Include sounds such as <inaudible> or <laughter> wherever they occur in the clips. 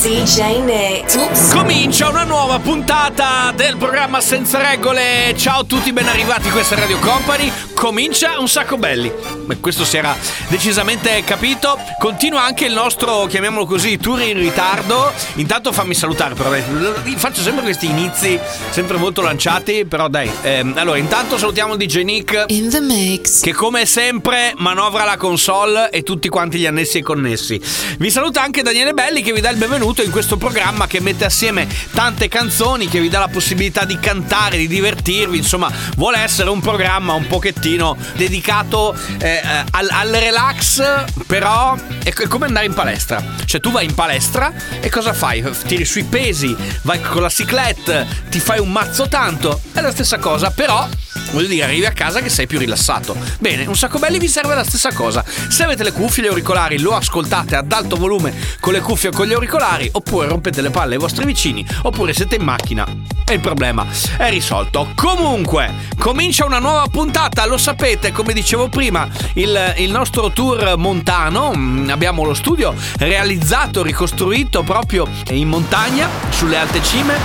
DJ Nick. Comincia una nuova puntata del programma Senza Regole. Ciao a tutti, ben arrivati. Questa è Radio Company. Comincia un sacco belli. Beh, questo si era decisamente capito. Continua anche il nostro, chiamiamolo così, tour in ritardo. Intanto fammi salutare, però dai, faccio sempre questi inizi, sempre molto lanciati. Però dai, ehm, allora intanto salutiamo il DJ Nick. In the mix. Che come sempre manovra la console e tutti quanti gli annessi e connessi. Vi saluta anche Daniele Belli che vi dà il benvenuto in questo programma che mette assieme tante canzoni, che vi dà la possibilità di cantare, di divertirvi. Insomma, vuole essere un programma un pochettino dedicato eh, al, al relax, però è come andare in palestra. Cioè, tu vai in palestra e cosa fai? Tiri sui pesi, vai con la ciclette, ti fai un mazzo tanto. È la stessa cosa, però voglio dire, arrivi a casa che sei più rilassato. Bene, un sacco belli vi serve la stessa cosa. Se avete le cuffie, gli auricolari, lo ascoltate ad alto volume con le cuffie o con gli auricolari, oppure rompete le palle ai vostri vicini, oppure siete in macchina e il problema è risolto. Comunque, comincia una nuova puntata, lo sapete, come dicevo prima, il, il nostro tour montano. Mm, Abbiamo lo studio realizzato, ricostruito proprio in montagna, sulle alte cime.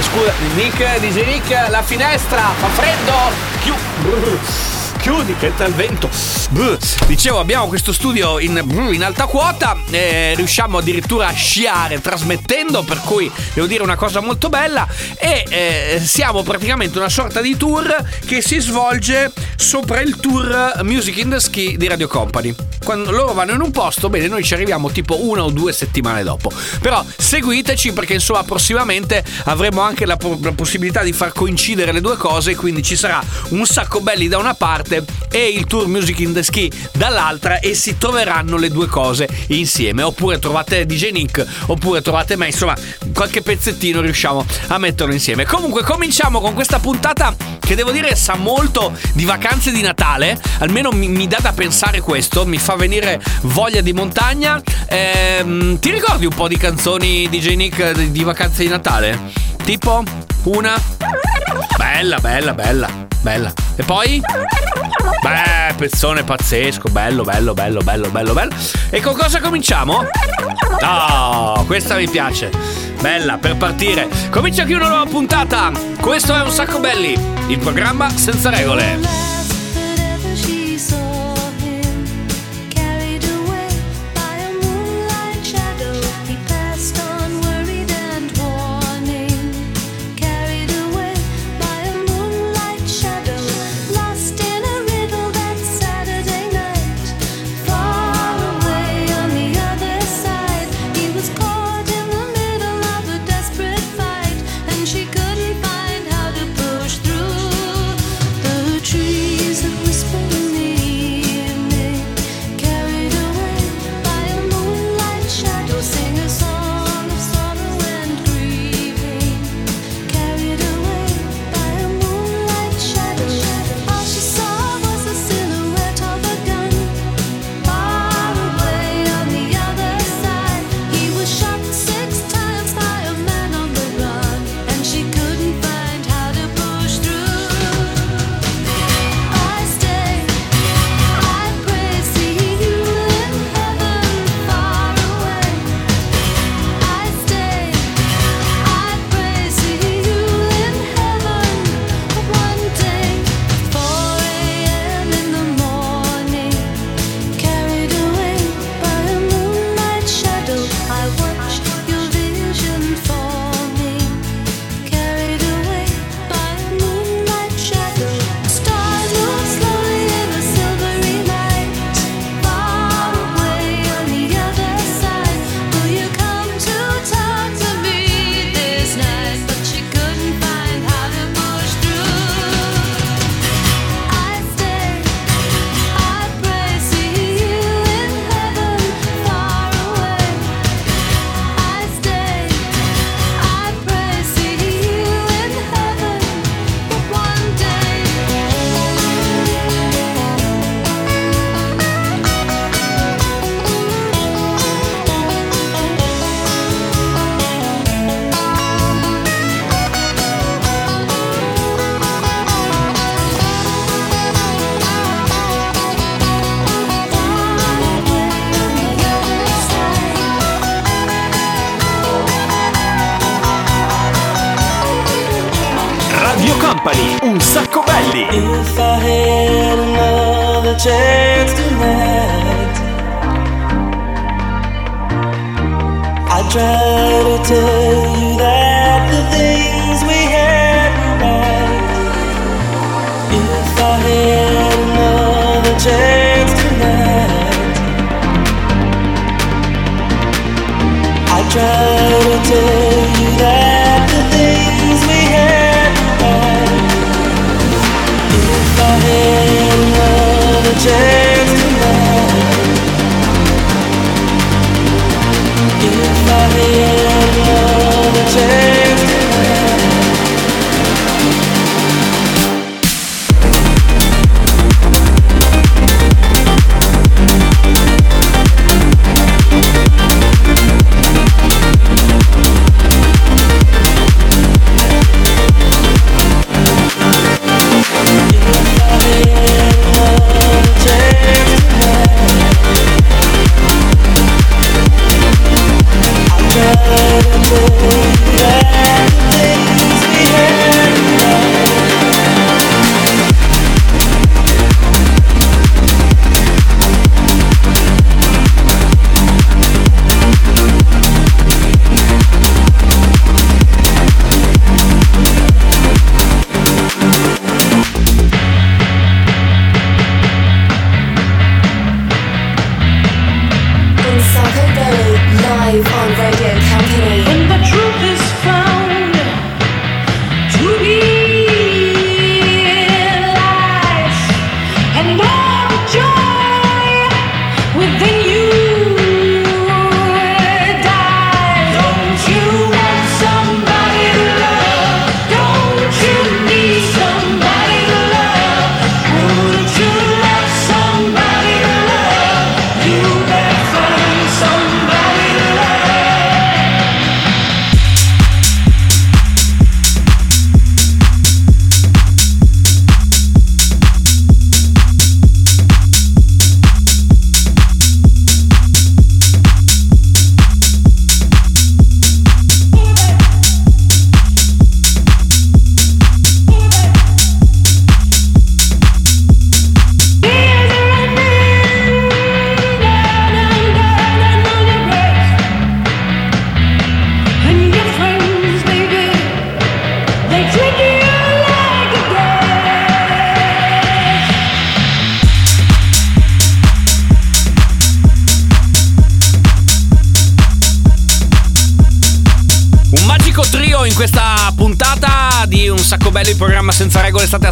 Scusa, Nick, dice Nick, la finestra, fa freddo! que o. Chiudi che sta il vento. Buh. Dicevo, abbiamo questo studio in, buh, in alta quota. eh, riusciamo addirittura a sciare trasmettendo, per cui devo dire una cosa molto bella. E eh, siamo praticamente una sorta di tour che si svolge sopra il tour Music in the Ski di Radio Company. Quando loro vanno in un posto, bene, noi ci arriviamo tipo una o due settimane dopo. Però seguiteci perché insomma prossimamente avremo anche la, la possibilità di far coincidere le due cose, quindi ci sarà un sacco belli da una parte e il tour Music in the Ski dall'altra e si troveranno le due cose insieme. Oppure trovate DJ Nick, oppure trovate me, insomma, qualche pezzettino riusciamo a metterlo insieme. Comunque cominciamo con questa puntata che devo dire sa molto di vacanze di Natale, almeno mi, mi dà da pensare questo, mi fa venire voglia di montagna. Ehm, ti ricordi un po' di canzoni DJ Nick di, di vacanze di Natale? Tipo una? Bella, bella, bella, bella. E poi? Beh, pezzone pazzesco, bello, bello, bello, bello, bello, bello. E con cosa cominciamo? No, questa mi piace. Bella, per partire. Comincia qui una nuova puntata. Questo è Un Sacco Belli, il programma senza regole.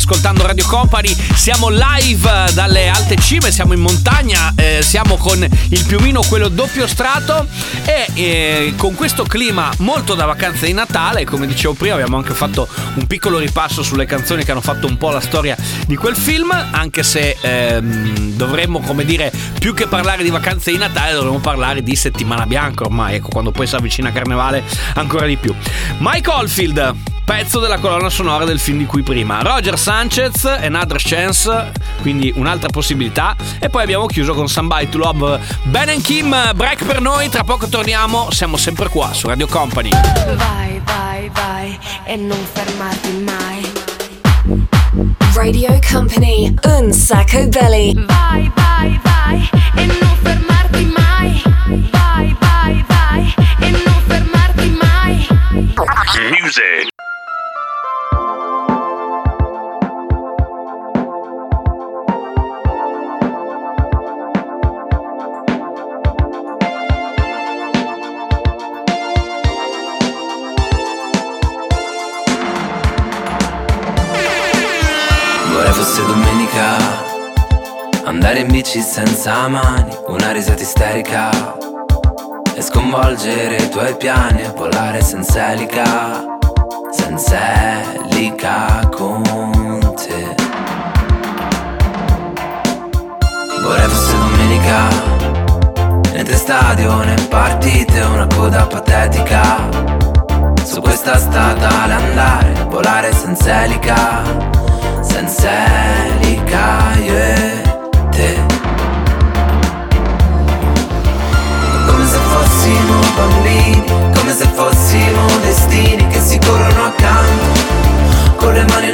Ascoltando Radio Company. Siamo live dalle alte cime siamo in montagna eh, siamo con il piumino quello doppio strato. E eh, con questo clima molto da vacanze di Natale come dicevo prima abbiamo anche fatto un piccolo ripasso sulle canzoni che hanno fatto un po' la storia di quel film anche se ehm, dovremmo come dire più che parlare di vacanze di Natale dovremmo parlare di settimana bianca ormai ecco quando poi si avvicina Carnevale ancora di più. Mike Oldfield pezzo della colonna sonora del film di cui prima Roger Sanchez Another Chance quindi un'altra possibilità e poi abbiamo chiuso con Somebody to Love Ben and Kim break per noi tra poco torniamo siamo sempre qua su Radio Company Vai, vai, vai e non fermarti mai. Radio Company. Un Sacco Belly. Vai, vai, vai e non fermarti mai. Vai, vai, vai e non fermarti mai. Music. Fosse domenica. Andare in bici senza mani Una risata isterica. E sconvolgere i tuoi piani E volare senza elica. Senza elica con te. Vorrei fosse domenica. Niente stadio né partite Una coda patetica. Su questa strada all'andare Volare senza elica senza elica io e te. Come se fossimo bambini, come se fossimo destini che si corrono accanto Con le mani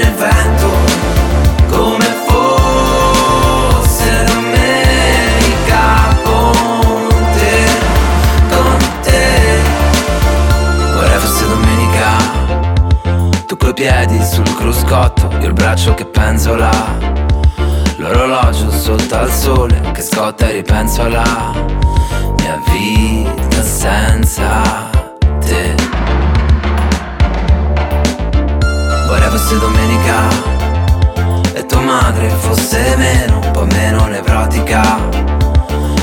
piedi sul cruscotto, io il braccio che penzola. L'orologio sotto al sole che scotta e ripenso alla mia vita senza te. Vorrei fosse domenica e tua madre fosse meno, un po' meno nevrotica.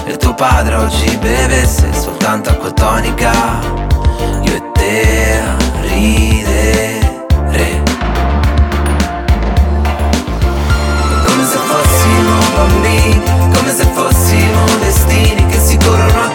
E tuo padre oggi bevesse soltanto acqua tonica. Io e te ridere. Bambini, come se fossimo destini che si corrono accanto,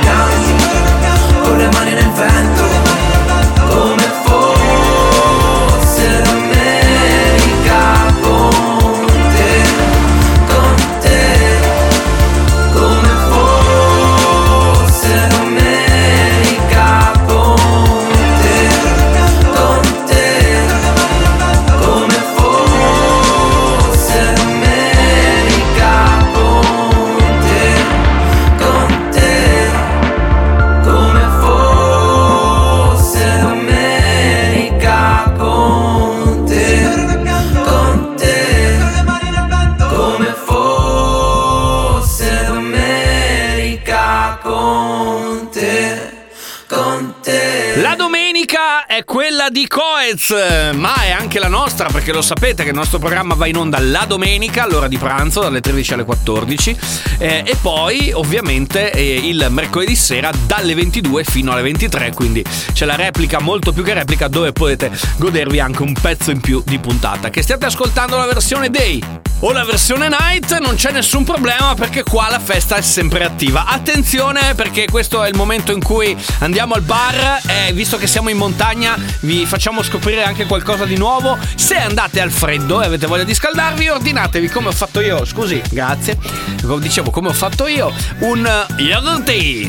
perché lo sapete che il nostro programma va in onda la domenica all'ora di pranzo dalle 13 alle 14 eh, e poi ovviamente eh, il mercoledì sera dalle 22 fino alle 23, quindi c'è la replica molto più che replica dove potete godervi anche un pezzo in più di puntata. Che stiate ascoltando la versione day o la versione night non c'è nessun problema perché qua la festa è sempre attiva. Attenzione perché questo è il momento in cui andiamo al bar e visto che siamo in montagna vi facciamo scoprire anche qualcosa di nuovo. Se andate al freddo e avete voglia di scaldarvi ordinatevi come ho fatto io, scusi, grazie. Come dicevo come ho fatto io, un yogurt tea.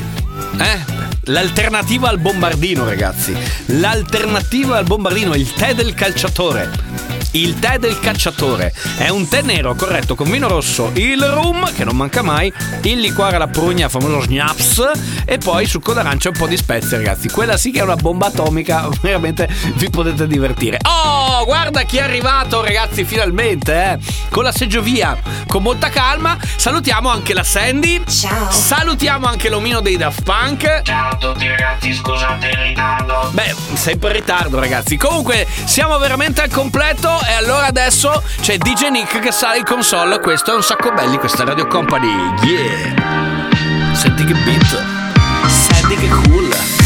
Eh? L'alternativa al bombardino, ragazzi. L'alternativa al bombardino, il tè del calciatore. Il tè del cacciatore è un tè nero corretto con vino rosso, il rum, che non manca mai, il liquore alla prugna, famoso schnaps, e poi succo d'arancia e un po' di spezie, ragazzi. Quella sì che è una bomba atomica, <laughs> veramente vi potete divertire. Oh, guarda chi è arrivato, ragazzi, finalmente, eh! Con la seggiovia, con molta calma. Salutiamo anche la Sandy. Ciao. Salutiamo anche l'omino dei Daft Punk. Ciao a tutti ragazzi, scusate il ritardo. Beh, sempre in ritardo, ragazzi. Comunque, siamo veramente al completo. E allora adesso c'è DJ Nick che sale in console. Questo è un sacco belli, questa è Radio Company. Yeah. Senti che beat. Senti che cool.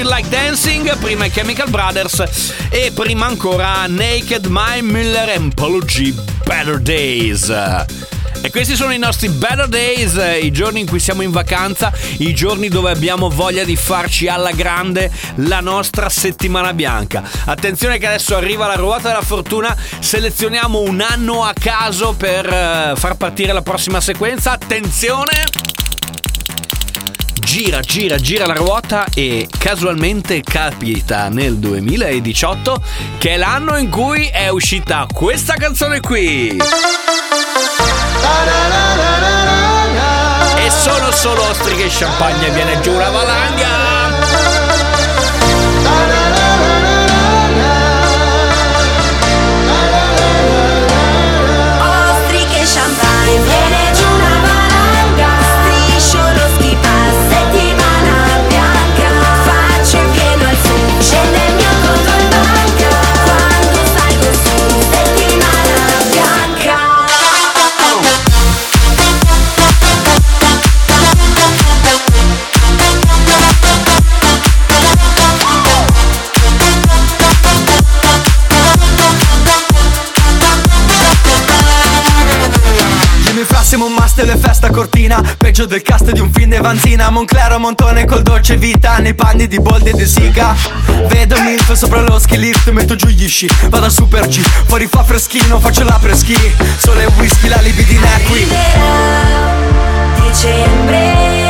Feel Like Dancing, prima i Chemical Brothers e prima ancora Naked, My Miller and Polo G, Better Days. E questi sono i nostri better days, i giorni in cui siamo in vacanza, i giorni dove abbiamo voglia di farci alla grande la nostra settimana bianca. Attenzione che adesso arriva la ruota della fortuna, selezioniamo un anno a caso per eh, far partire la prossima sequenza. Attenzione! Gira, gira, gira la ruota e casualmente capita nel 2018 che è l'anno in cui è uscita questa canzone qui. E sono solo ostriche e champagne viene giù una valanga. Cortina Peggio del cast di un film di Vanzina. Monclero Montone col dolce vita Nei panni di Bold e De Sica Vedo Milf sopra lo ski lift Metto giù gli sci, vado a super G Fuori fa freschino, faccio la preschi Sole e whisky, la libidina è qui Dicembre,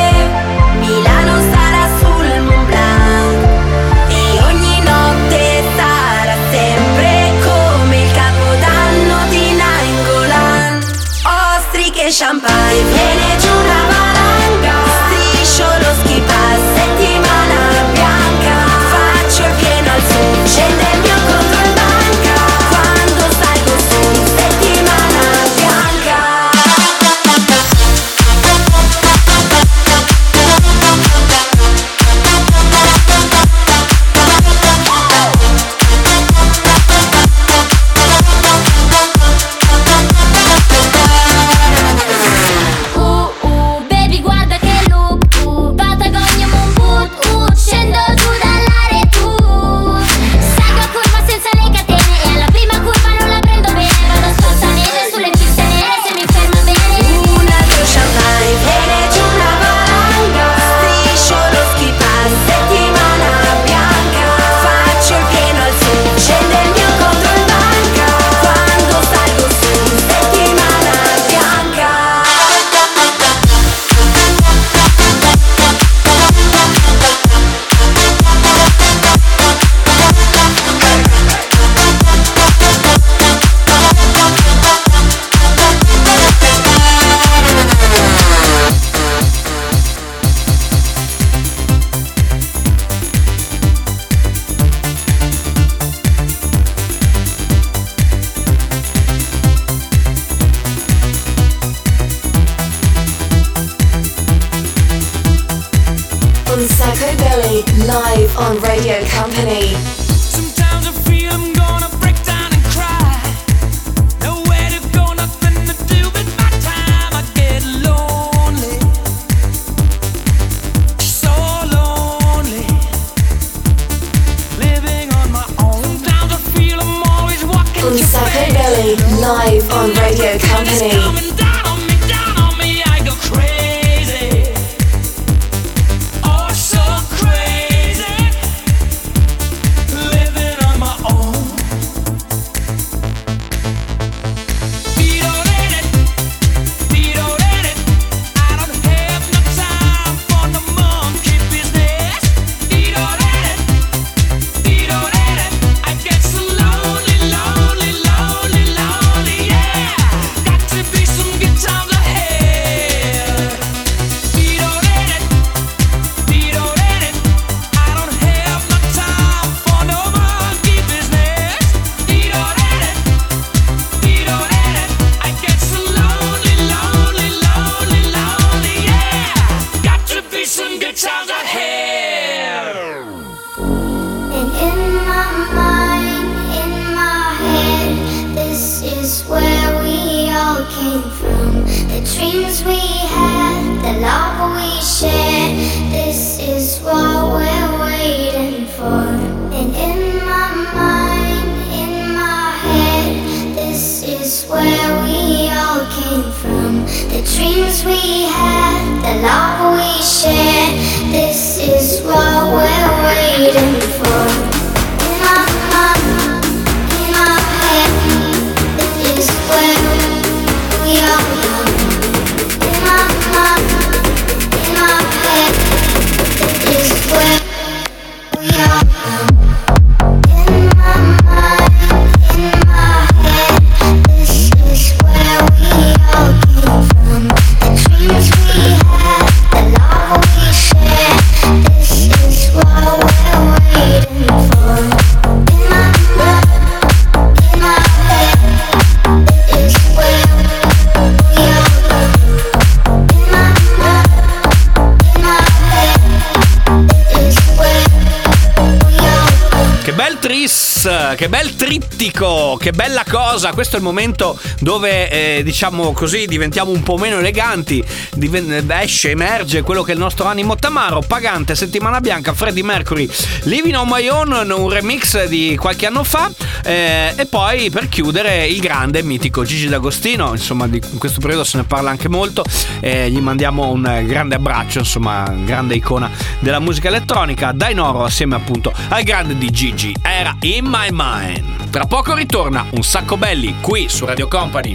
bel che bella cosa. Questo è il momento dove, eh, diciamo così, diventiamo un po' meno eleganti. Diven- esce, emerge quello che è il nostro animo tamaro. Pagante, settimana bianca, Freddie Mercury, Living on My Own, un remix di qualche anno fa. eh, e poi per chiudere il grande mitico Gigi D'Agostino. Insomma, di, in questo periodo se ne parla anche molto. eh, gli mandiamo un grande abbraccio, insomma, grande icona della musica elettronica. Dai Noro assieme appunto al grande di Gigi. Era In My Mind. Tra poco ritorna un sacco belli qui su Radio Company.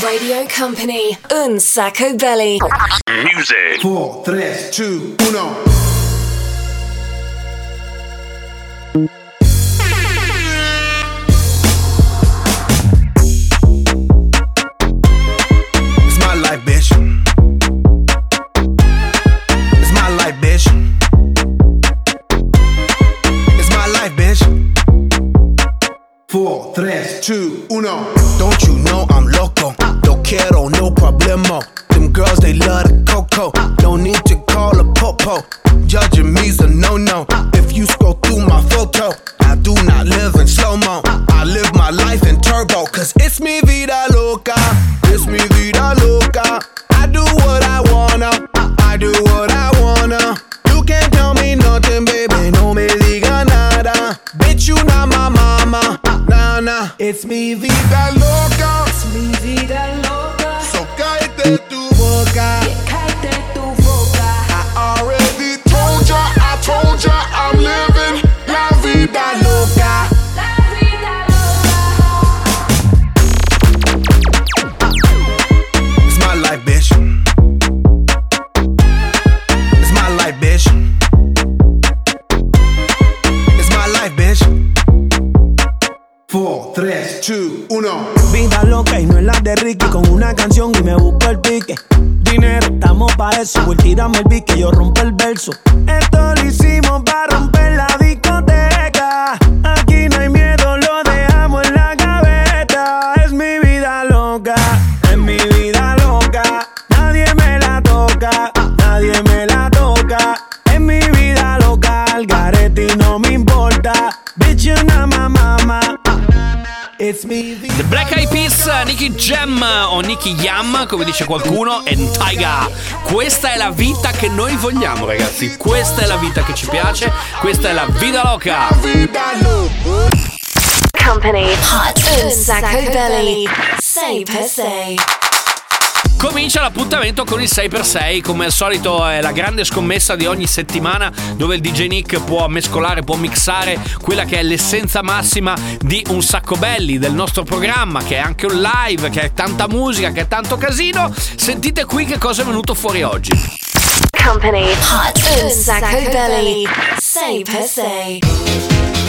Radio Company, Unsacco Belly. Music. 4, 3, 2, 1. 4, 3, 2, 1. Don't you know I'm loco? No quiero, no problemo. Them girls, they love the coco. No need to call a popo. Judging me's a no no. If you scroll through my photo, I do not live in slow mo. I live my life in turbo. Cause it's mi vida loca. It's mi vida loca. I do what I wanna. I do what I wanna. You can't tell me nothing, baby. No me diga nada. Bitch, you not my mama. Nah, nah. It's mi vida loca. Es mi vida loca. So cállate tu boca. Cállate tu boca. I already told ya, I told ya, I'm 2, 1. Vida loca y no es la de Ricky con una canción y me busco el pique. dinero, estamos pa' eso. Pues tírame el beat que yo rompo el verso. Esto lo hicimos para romper Nicky Jam o Nicky Yam, come dice qualcuno, e Taiga. Questa è la vita che noi vogliamo, ragazzi. Questa è la vita che ci piace. Questa è la vida loca. Company Hot sacco belly. Say per se. Comincia l'appuntamento con il 6x6, come al solito è la grande scommessa di ogni settimana dove il DJ Nick può mescolare, può mixare quella che è l'essenza massima di un sacco belli, del nostro programma, che è anche un live, che è tanta musica, che è tanto casino. Sentite qui che cosa è venuto fuori oggi. Company. Hot. Un sacco belli. 6x6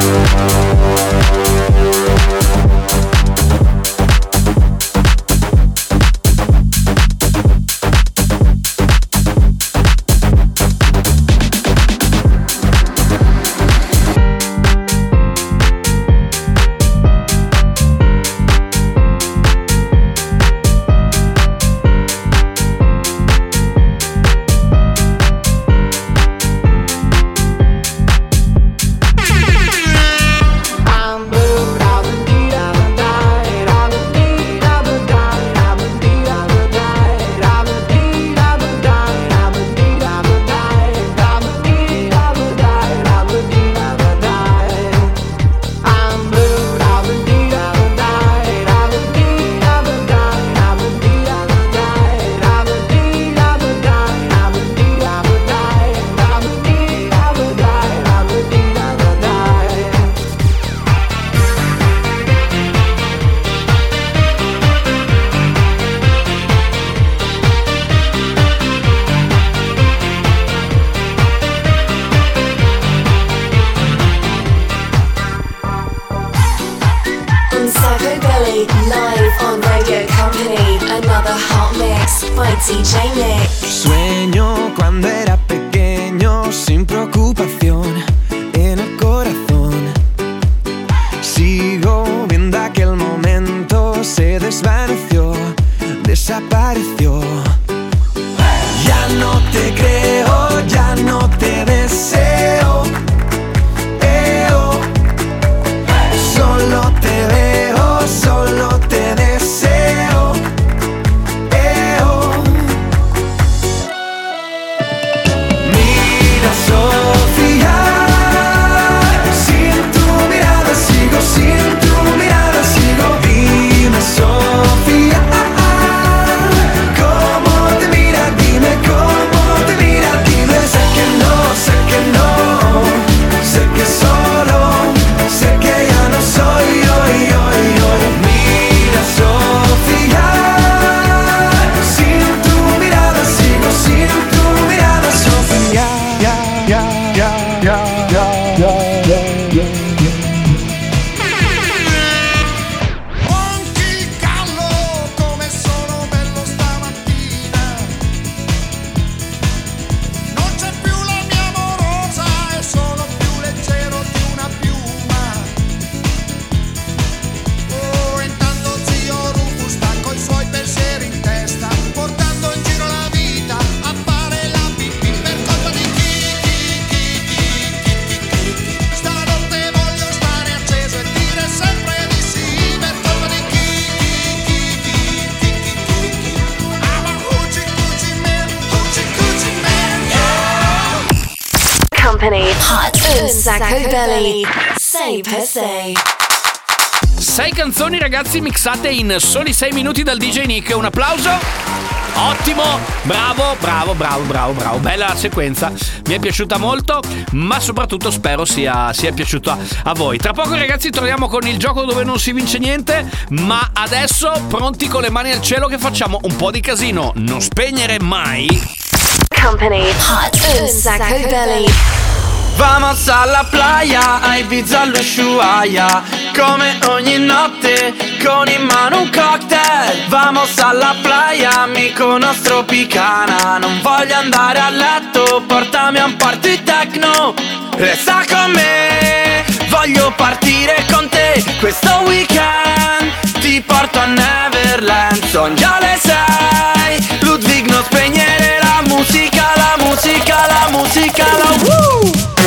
Thank Company Hot un sacco belly. Say per se. Sei canzoni ragazzi mixate in soli 6 minuti dal DJ Nick. Un applauso. Ottimo, bravo, bravo, bravo, bravo, bravo. Bella la sequenza, mi è piaciuta molto, ma soprattutto spero sia, sia piaciuta a voi. Tra poco ragazzi torniamo con il gioco dove non si vince niente, ma adesso pronti con le mani al cielo che facciamo un po' di casino. Non spegnere mai. Company Hot un sacco belly. Vamos alla playa, a Ibiza all'Ushuaia Come ogni notte, con in mano un cocktail. Vamos alla playa, amico nostro picana. Non voglio andare a letto, portami a un party techno. Resta con me, voglio partire con te Questo weekend. Ti porto a Neverland Son già le sei, Ludwig non spegnere la musica La musica, la musica, la woo!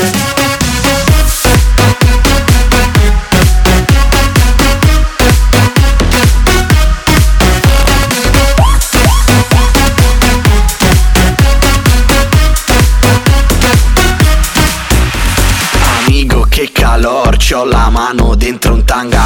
Dentro un tangarum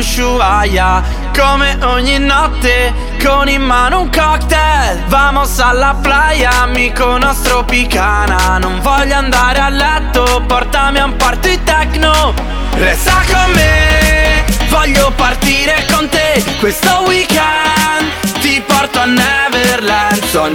all'Ushuaia Come ogni notte, con in mano un cocktail. Vamos alla playa, amico nostro picana. Non voglio andare a letto, portami a un party techno. Resta con me, voglio partire con te. Questo weekend ti porto a Neverland. Son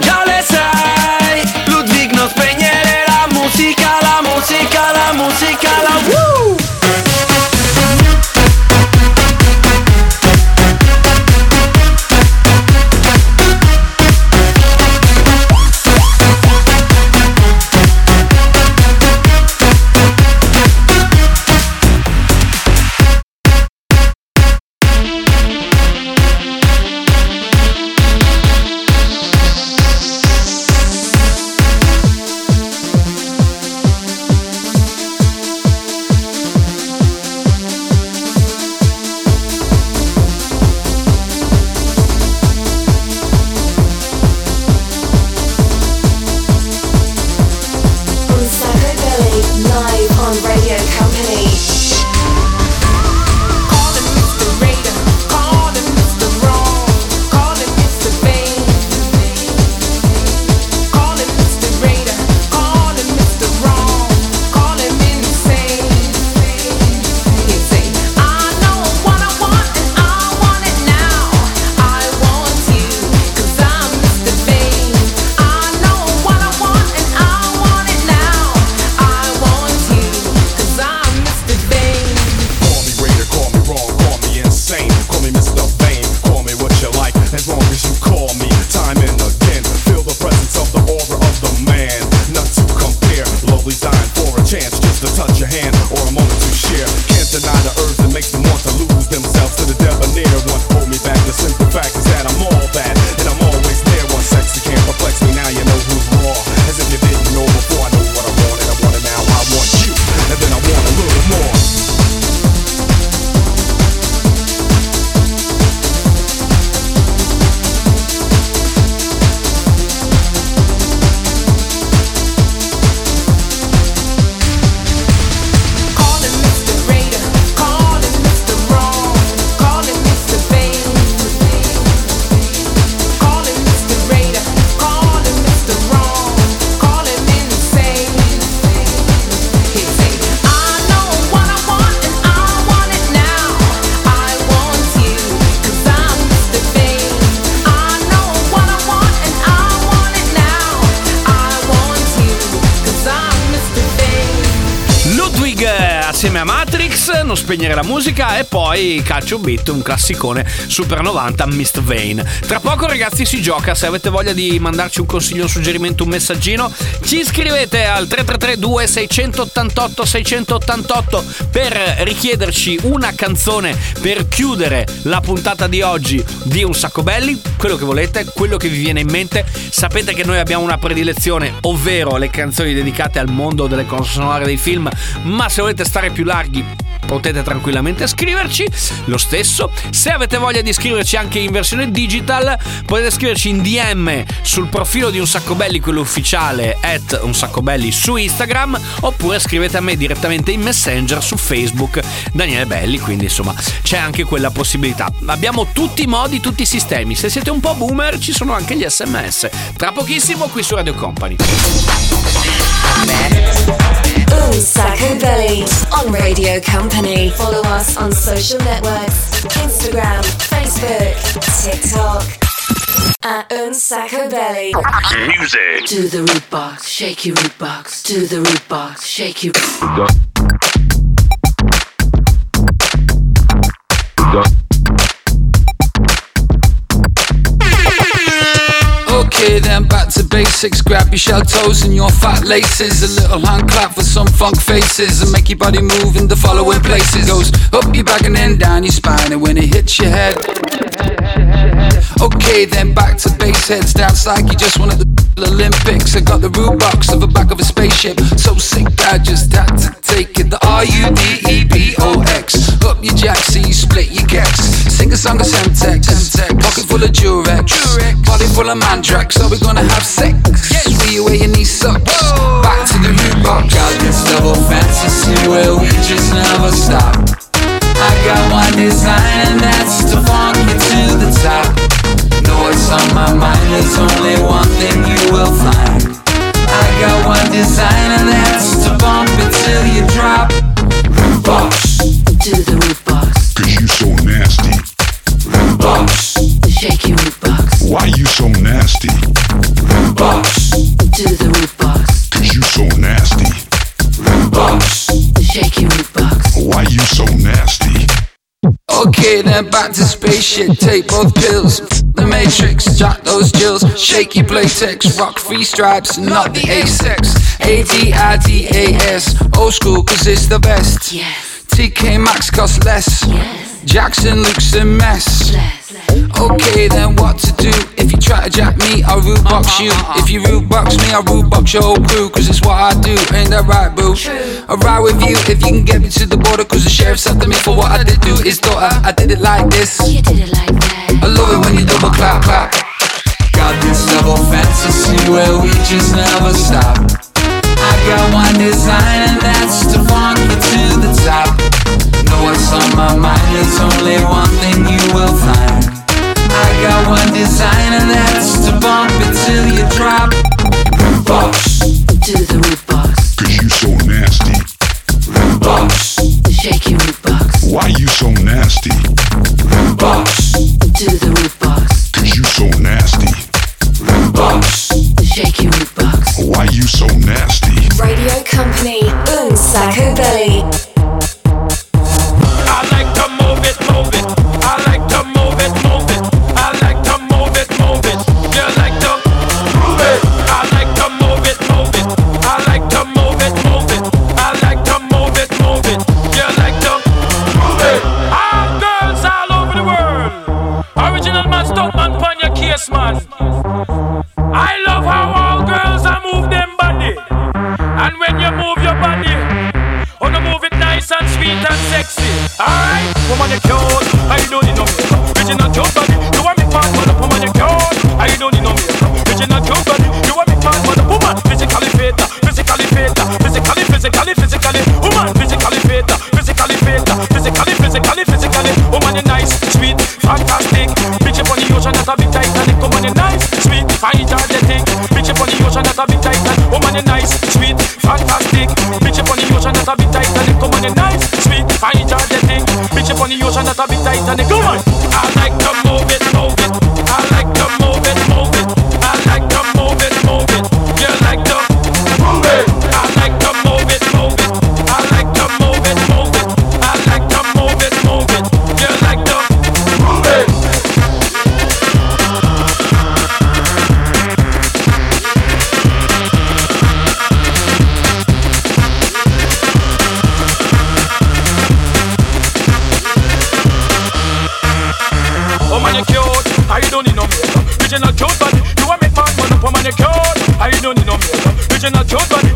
la musica e poi calcio beat, un classicone Super 90 Mist Vane. Tra poco ragazzi si gioca, se avete voglia di mandarci un consiglio, un suggerimento, un messaggino, ci iscrivete al 3332 688 688 per richiederci una canzone per chiudere la puntata di oggi di Un Sacco Belli, quello che volete, quello che vi viene in mente. Sapete che noi abbiamo una predilezione, ovvero le canzoni dedicate al mondo delle colonne sonore dei film, ma se volete stare più larghi potete tranquillamente scriverci lo stesso. Se avete voglia di scriverci anche in versione digital potete scriverci in DM sul profilo di un sacco belli quello ufficiale at un sacco belli su Instagram oppure scrivete a me direttamente in messenger su Facebook Daniele Belli quindi insomma c'è anche quella possibilità. Abbiamo tutti i modi tutti i sistemi. Se siete un po' boomer ci sono anche gli sms tra pochissimo qui su Radio Company. Un Sacco Belly on Radio Company. Follow us on social networks Instagram, Facebook, TikTok. At Unsacko Belly. Music. To the root box, shake your root box. To the root box, shake your. Back to basics. Grab your shell toes and your fat laces. A little hand clap for some funk faces. And make your body move in the following places. Goes up your back and then down your spine. And when it hits your head. Okay, then back to base heads. Dance like you just at the Olympics. I got the root box of the back of a spaceship. So sick, I just had to take it. The R U D E B O X. Up your jack, so Sing a song of Semtex. Pocket full of Durex. Body full of Mandrax. Are we gonna have sex? Where you wear your knee socks? Back to the root box. Got this double fantasy where we just never stop. I got one design and that's to funk you to the top. Know what's on my mind, there's only one thing you will find. I got one design and that's to bump it till you drop. Root box. To the root box, Cause you so nasty. Root box. shake your root box. Why you so nasty? Root box. To the root box, Cause you so nasty. Root box. shake your root box. Why you so nasty? Okay, then back to spaceship. Take both pills. The Matrix, jack those jills. Shake your playtex. Rock free stripes, not the A-sex. A-D-I-D-A-S. Old school, cause it's the best. Yes. TK Maxx costs less. Jackson looks a mess. Okay, then what to do? If you try to jack me, I'll root box you. If you root box me, I'll root box your whole crew. Cause it's what I do, ain't that right, boo? I'll ride with you if you can get me to the border. Cause the sheriff's after me for what I did do. His daughter, I did it like this. You did it like that. I love it when you double clap, clap. Got this double fantasy where we just never stop. I got one design and that's to funk on my mind, there's only one thing you will find. I got one design and that's to bump it till you drop. Root box. To the root box, Cause you so nasty. Root box. shake your root box. Why you so nasty? Root box. To the root box, Cause you so nasty. Root box. shake your root box. Why you so nasty? Radio Company. Woman, you nice, sweet, energetic. Bitch up on the ocean, that's a big Titanic. Woman, you nice, sweet, fantastic. Bitch up on the ocean, that's a big Titanic. Come on, you nice, sweet, energetic. Bitch up on the ocean, that's a big Titanic. Come on. I like to move it, move it. I like to move it, move it. I like to move it, move it. original chosen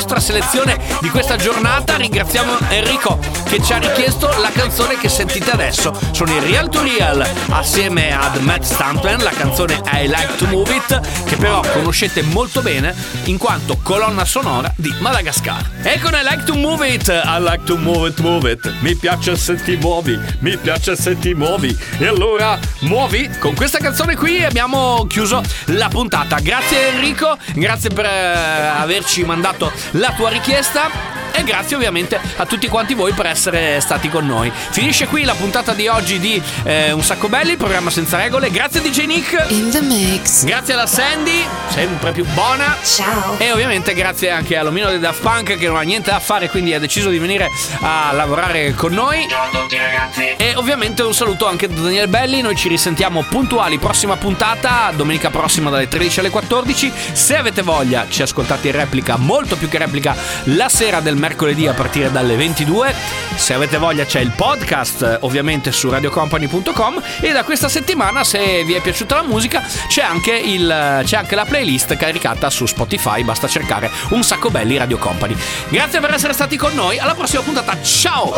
che è la vostra selezione di questa giornata. Ringraziamo Enrico che ci ha richiesto la canzone che sentite adesso. Sono i Real to Real assieme ad Matt Stuntman, la canzone I Like to Move It, che però conoscete molto bene in quanto colonna sonora di Madagascar. E con I Like to Move It, I like to move it, move it. Mi piace se ti muovi, mi piace se ti muovi. E allora muovi. Con questa canzone qui abbiamo chiuso la puntata. Grazie Enrico, grazie per eh, averci mandato la tua richiesta. E grazie ovviamente a tutti quanti voi per essere stati con noi. Finisce qui la puntata di oggi di eh, Un sacco belli, il programma senza regole. Grazie DJ Nick. In the mix. Grazie alla Sandy, sempre più buona. Ciao. E ovviamente grazie anche all'omino dei Daft Punk che non ha niente da fare, quindi ha deciso di venire a lavorare con noi. Ciao a tutti ragazzi. E ovviamente un saluto anche da Daniele Belli, noi ci risentiamo puntuali prossima puntata, domenica prossima dalle 13 alle 14. Se avete voglia ci ascoltate in replica, molto più che replica, pubblica la sera del mercoledì a partire dalle 22. Se avete voglia c'è il podcast eh, ovviamente su radiocompany.com e da questa settimana se vi è piaciuta la musica c'è anche, il, eh, c'è anche la playlist caricata su Spotify, basta cercare un sacco belli Radio Company. Grazie per essere stati con noi, alla prossima puntata, ciao!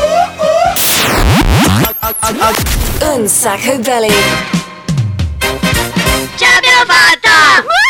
Un sacco belli! Ce l'abbiamo fatta!